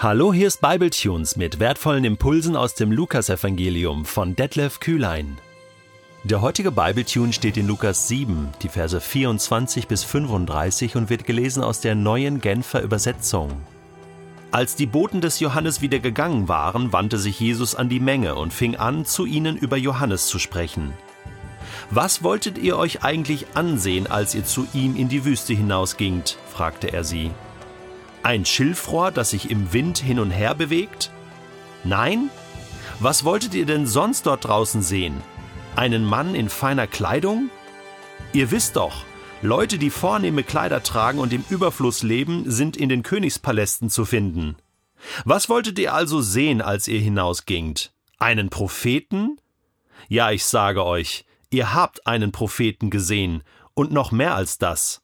Hallo, hier ist Bibletunes mit wertvollen Impulsen aus dem Lukasevangelium von Detlef Kühlein. Der heutige Bibletune steht in Lukas 7, die Verse 24 bis 35 und wird gelesen aus der neuen Genfer Übersetzung. Als die Boten des Johannes wieder gegangen waren, wandte sich Jesus an die Menge und fing an, zu ihnen über Johannes zu sprechen. Was wolltet ihr euch eigentlich ansehen, als ihr zu ihm in die Wüste hinausgingt? fragte er sie. Ein Schilfrohr, das sich im Wind hin und her bewegt? Nein? Was wolltet ihr denn sonst dort draußen sehen? Einen Mann in feiner Kleidung? Ihr wisst doch, Leute, die vornehme Kleider tragen und im Überfluss leben, sind in den Königspalästen zu finden. Was wolltet ihr also sehen, als ihr hinausgingt? Einen Propheten? Ja, ich sage euch, ihr habt einen Propheten gesehen, und noch mehr als das.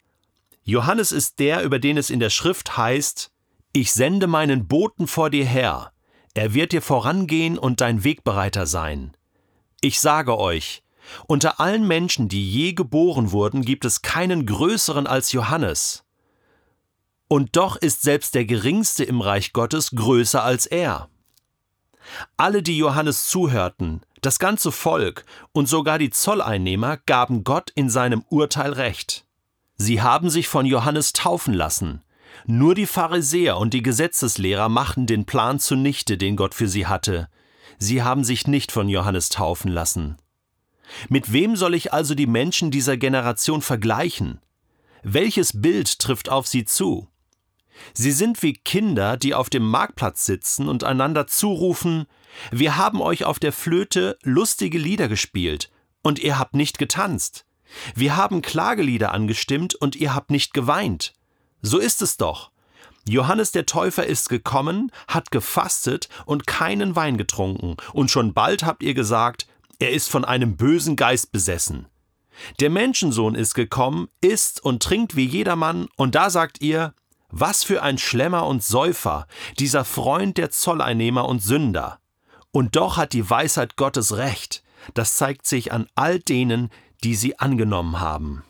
Johannes ist der, über den es in der Schrift heißt, ich sende meinen Boten vor dir her, er wird dir vorangehen und dein Wegbereiter sein. Ich sage euch, unter allen Menschen, die je geboren wurden, gibt es keinen größeren als Johannes. Und doch ist selbst der Geringste im Reich Gottes größer als er. Alle, die Johannes zuhörten, das ganze Volk und sogar die Zolleinnehmer gaben Gott in seinem Urteil recht. Sie haben sich von Johannes taufen lassen. Nur die Pharisäer und die Gesetzeslehrer machten den Plan zunichte, den Gott für sie hatte. Sie haben sich nicht von Johannes taufen lassen. Mit wem soll ich also die Menschen dieser Generation vergleichen? Welches Bild trifft auf sie zu? Sie sind wie Kinder, die auf dem Marktplatz sitzen und einander zurufen Wir haben euch auf der Flöte lustige Lieder gespielt, und ihr habt nicht getanzt. Wir haben Klagelieder angestimmt und ihr habt nicht geweint. So ist es doch. Johannes der Täufer ist gekommen, hat gefastet und keinen Wein getrunken, und schon bald habt ihr gesagt, er ist von einem bösen Geist besessen. Der Menschensohn ist gekommen, isst und trinkt wie jedermann, und da sagt ihr, was für ein Schlemmer und Säufer, dieser Freund der Zolleinnehmer und Sünder. Und doch hat die Weisheit Gottes recht, das zeigt sich an all denen, die sie angenommen haben.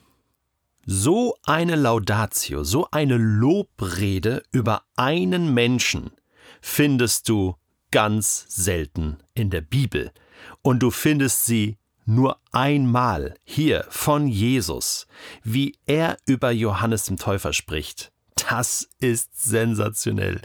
So eine Laudatio, so eine Lobrede über einen Menschen findest du ganz selten in der Bibel. Und du findest sie nur einmal hier von Jesus, wie er über Johannes dem Täufer spricht. Das ist sensationell.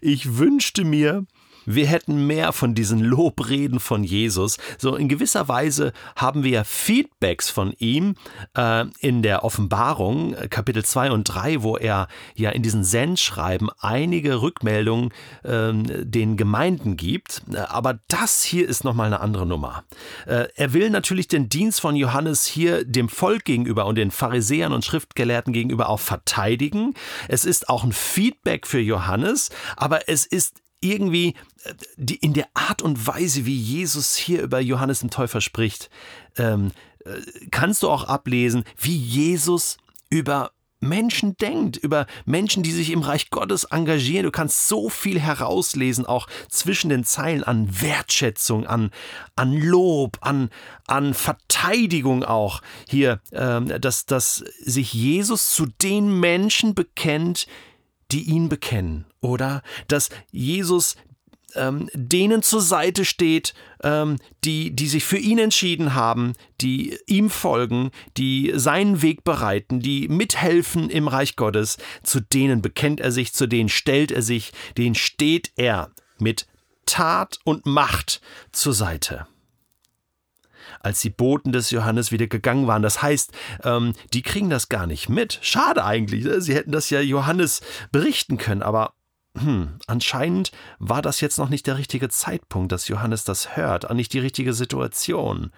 Ich wünschte mir, wir hätten mehr von diesen Lobreden von Jesus. So in gewisser Weise haben wir Feedbacks von ihm äh, in der Offenbarung, Kapitel 2 und 3, wo er ja in diesen Sendschreiben einige Rückmeldungen äh, den Gemeinden gibt. Aber das hier ist nochmal eine andere Nummer. Äh, er will natürlich den Dienst von Johannes hier dem Volk gegenüber und den Pharisäern und Schriftgelehrten gegenüber auch verteidigen. Es ist auch ein Feedback für Johannes, aber es ist irgendwie äh, die, in der Art und Weise, wie Jesus hier über Johannes den Täufer spricht, ähm, äh, kannst du auch ablesen, wie Jesus über Menschen denkt, über Menschen, die sich im Reich Gottes engagieren. Du kannst so viel herauslesen, auch zwischen den Zeilen an Wertschätzung, an, an Lob, an, an Verteidigung auch. Hier, ähm, dass, dass sich Jesus zu den Menschen bekennt, die ihn bekennen, oder? Dass Jesus ähm, denen zur Seite steht, ähm, die, die sich für ihn entschieden haben, die ihm folgen, die seinen Weg bereiten, die mithelfen im Reich Gottes, zu denen bekennt er sich, zu denen stellt er sich, denen steht er mit Tat und Macht zur Seite als die Boten des Johannes wieder gegangen waren. Das heißt, ähm, die kriegen das gar nicht mit. Schade eigentlich. Ne? Sie hätten das ja Johannes berichten können, aber hm, anscheinend war das jetzt noch nicht der richtige Zeitpunkt, dass Johannes das hört, auch nicht die richtige Situation.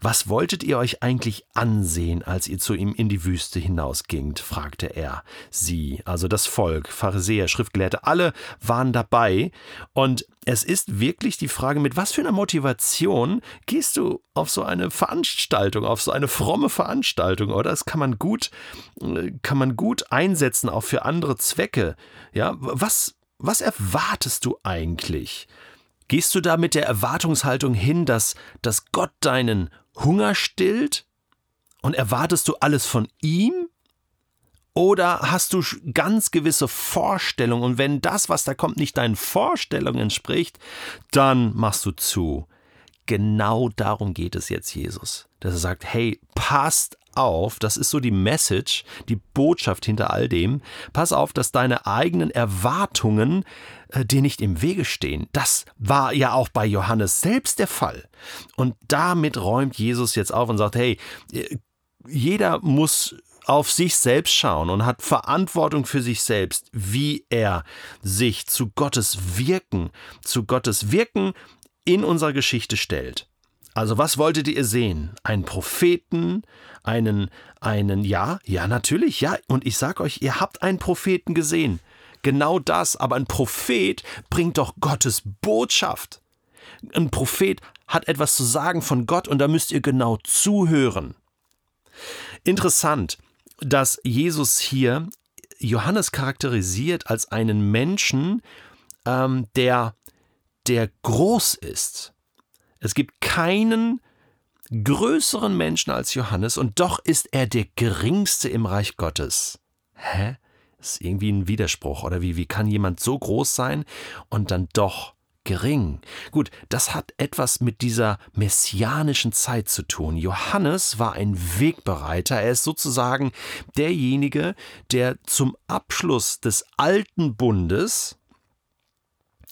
Was wolltet ihr euch eigentlich ansehen, als ihr zu ihm in die Wüste hinausgingt? fragte er. Sie, also das Volk, Pharisäer, Schriftgelehrte, alle waren dabei. Und es ist wirklich die Frage, mit was für einer Motivation gehst du auf so eine Veranstaltung, auf so eine fromme Veranstaltung, oder? Das kann man gut, kann man gut einsetzen, auch für andere Zwecke. Ja, was, was erwartest du eigentlich? Gehst du da mit der Erwartungshaltung hin, dass, dass Gott deinen Hunger stillt? Und erwartest du alles von ihm? Oder hast du ganz gewisse Vorstellungen und wenn das, was da kommt, nicht deinen Vorstellungen entspricht, dann machst du zu. Genau darum geht es jetzt Jesus, dass er sagt, hey, passt auf, das ist so die Message, die Botschaft hinter all dem, pass auf, dass deine eigenen Erwartungen äh, dir nicht im Wege stehen. Das war ja auch bei Johannes selbst der Fall. Und damit räumt Jesus jetzt auf und sagt, hey, äh, jeder muss auf sich selbst schauen und hat Verantwortung für sich selbst, wie er sich zu Gottes Wirken, zu Gottes Wirken in unserer Geschichte stellt. Also was wolltet ihr sehen? Einen Propheten, einen, einen, ja, ja, natürlich, ja. Und ich sag euch, ihr habt einen Propheten gesehen. Genau das, aber ein Prophet bringt doch Gottes Botschaft. Ein Prophet hat etwas zu sagen von Gott und da müsst ihr genau zuhören. Interessant, dass Jesus hier Johannes charakterisiert als einen Menschen, ähm, der, der groß ist. Es gibt keinen größeren Menschen als Johannes und doch ist er der geringste im Reich Gottes. Hä? Das ist irgendwie ein Widerspruch, oder wie, wie kann jemand so groß sein und dann doch gering. Gut, das hat etwas mit dieser messianischen Zeit zu tun. Johannes war ein Wegbereiter. Er ist sozusagen derjenige, der zum Abschluss des alten Bundes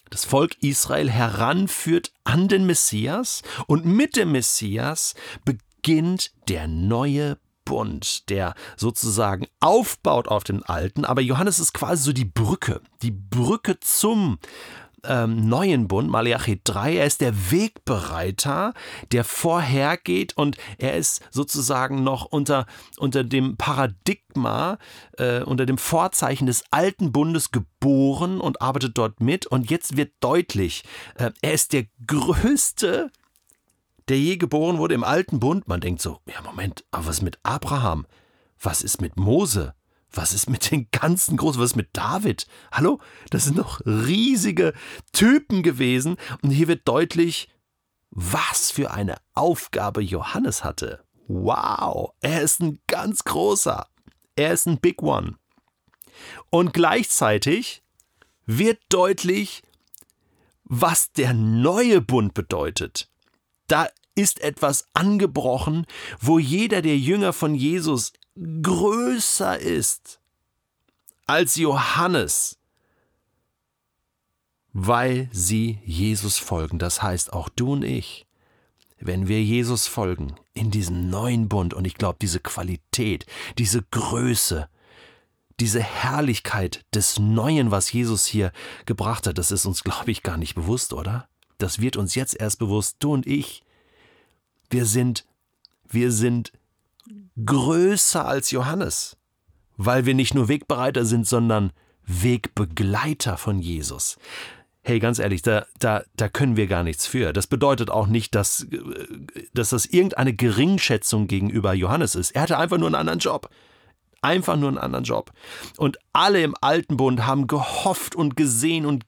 das Volk Israel heranführt an den Messias und mit dem Messias beginnt der neue Bund, der sozusagen aufbaut auf den alten, aber Johannes ist quasi so die Brücke, die Brücke zum ähm, neuen Bund, Malachi 3. Er ist der Wegbereiter, der vorhergeht und er ist sozusagen noch unter, unter dem Paradigma, äh, unter dem Vorzeichen des alten Bundes geboren und arbeitet dort mit. Und jetzt wird deutlich, äh, er ist der größte, der je geboren wurde im alten Bund. Man denkt so, ja Moment, aber was mit Abraham? Was ist mit Mose? Was ist mit den ganzen Großen? Was ist mit David? Hallo? Das sind doch riesige Typen gewesen. Und hier wird deutlich, was für eine Aufgabe Johannes hatte. Wow, er ist ein ganz großer. Er ist ein Big One. Und gleichzeitig wird deutlich, was der neue Bund bedeutet. Da ist etwas angebrochen, wo jeder der Jünger von Jesus größer ist als Johannes, weil sie Jesus folgen. Das heißt, auch du und ich, wenn wir Jesus folgen in diesem neuen Bund, und ich glaube, diese Qualität, diese Größe, diese Herrlichkeit des Neuen, was Jesus hier gebracht hat, das ist uns, glaube ich, gar nicht bewusst, oder? Das wird uns jetzt erst bewusst, du und ich. Wir sind, wir sind größer als Johannes, weil wir nicht nur Wegbereiter sind, sondern Wegbegleiter von Jesus. Hey, ganz ehrlich, da, da, da können wir gar nichts für. Das bedeutet auch nicht, dass, dass das irgendeine Geringschätzung gegenüber Johannes ist. Er hatte einfach nur einen anderen Job. Einfach nur einen anderen Job. Und alle im Alten Bund haben gehofft und gesehen und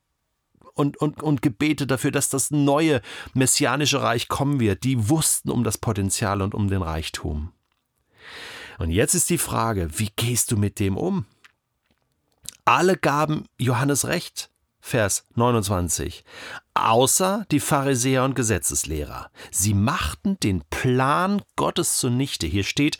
und, und, und gebetet dafür, dass das neue messianische Reich kommen wird. Die wussten um das Potenzial und um den Reichtum. Und jetzt ist die Frage, wie gehst du mit dem um? Alle gaben Johannes recht. Vers 29. Außer die Pharisäer und Gesetzeslehrer. Sie machten den Plan Gottes zunichte. Hier steht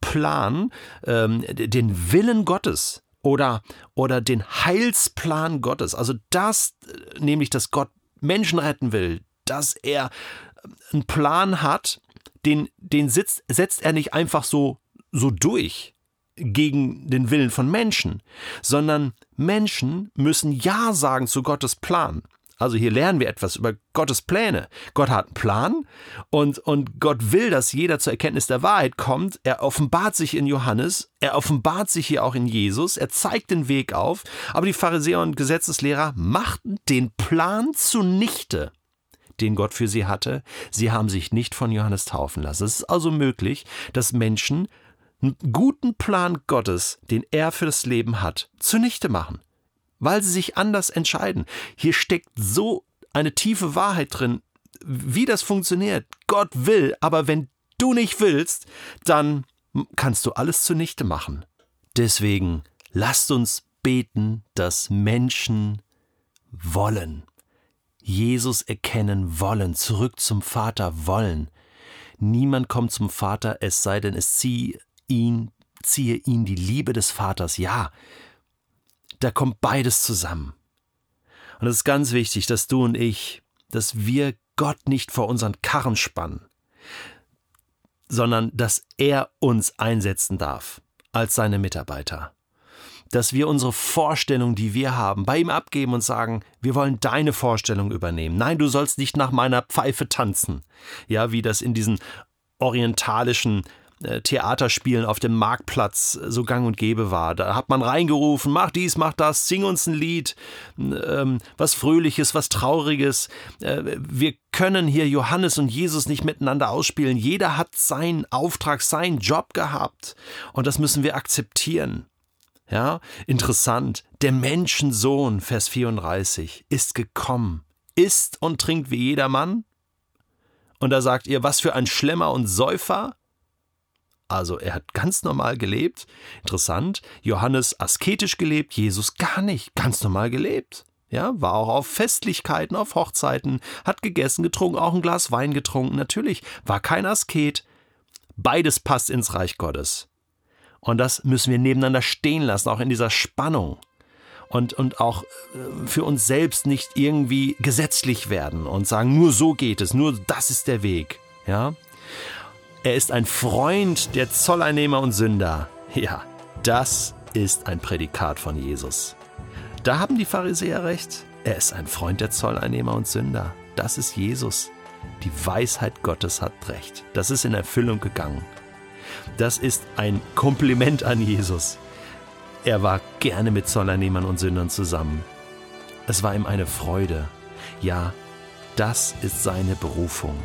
Plan, ähm, den Willen Gottes oder, oder den Heilsplan Gottes. Also das, äh, nämlich, dass Gott Menschen retten will, dass er einen Plan hat, den, den sitzt, setzt er nicht einfach so so durch gegen den Willen von Menschen, sondern Menschen müssen Ja sagen zu Gottes Plan. Also hier lernen wir etwas über Gottes Pläne. Gott hat einen Plan und, und Gott will, dass jeder zur Erkenntnis der Wahrheit kommt. Er offenbart sich in Johannes, er offenbart sich hier auch in Jesus, er zeigt den Weg auf, aber die Pharisäer und Gesetzeslehrer machten den Plan zunichte den Gott für sie hatte. Sie haben sich nicht von Johannes taufen lassen. Es ist also möglich, dass Menschen guten Plan Gottes, den er für das Leben hat, zunichte machen, weil sie sich anders entscheiden. Hier steckt so eine tiefe Wahrheit drin, wie das funktioniert. Gott will, aber wenn du nicht willst, dann kannst du alles zunichte machen. Deswegen lasst uns beten, dass Menschen wollen. Jesus erkennen wollen, zurück zum Vater wollen. Niemand kommt zum Vater, es sei denn, es ziehe ihn, ziehe ihn die Liebe des Vaters. Ja, da kommt beides zusammen. Und es ist ganz wichtig, dass du und ich, dass wir Gott nicht vor unseren Karren spannen, sondern dass er uns einsetzen darf als seine Mitarbeiter. Dass wir unsere Vorstellung, die wir haben, bei ihm abgeben und sagen, wir wollen deine Vorstellung übernehmen. Nein, du sollst nicht nach meiner Pfeife tanzen. Ja, wie das in diesen orientalischen Theaterspielen auf dem Marktplatz so gang und gäbe war. Da hat man reingerufen, mach dies, mach das, sing uns ein Lied, ähm, was Fröhliches, was Trauriges. Äh, wir können hier Johannes und Jesus nicht miteinander ausspielen. Jeder hat seinen Auftrag, seinen Job gehabt. Und das müssen wir akzeptieren. Ja, interessant. Der Menschensohn, Vers 34, ist gekommen, isst und trinkt wie jedermann. Und da sagt ihr, was für ein Schlemmer und Säufer? Also er hat ganz normal gelebt. Interessant. Johannes asketisch gelebt, Jesus gar nicht. Ganz normal gelebt. Ja, war auch auf Festlichkeiten, auf Hochzeiten, hat gegessen, getrunken, auch ein Glas Wein getrunken. Natürlich, war kein Asket. Beides passt ins Reich Gottes. Und das müssen wir nebeneinander stehen lassen, auch in dieser Spannung. Und, und auch äh, für uns selbst nicht irgendwie gesetzlich werden und sagen, nur so geht es, nur das ist der Weg. Ja, er ist ein Freund der Zolleinnehmer und Sünder. Ja, das ist ein Prädikat von Jesus. Da haben die Pharisäer recht. Er ist ein Freund der Zolleinnehmer und Sünder. Das ist Jesus. Die Weisheit Gottes hat recht. Das ist in Erfüllung gegangen. Das ist ein Kompliment an Jesus. Er war gerne mit Zolleinnehmern und Sündern zusammen. Es war ihm eine Freude. Ja, das ist seine Berufung.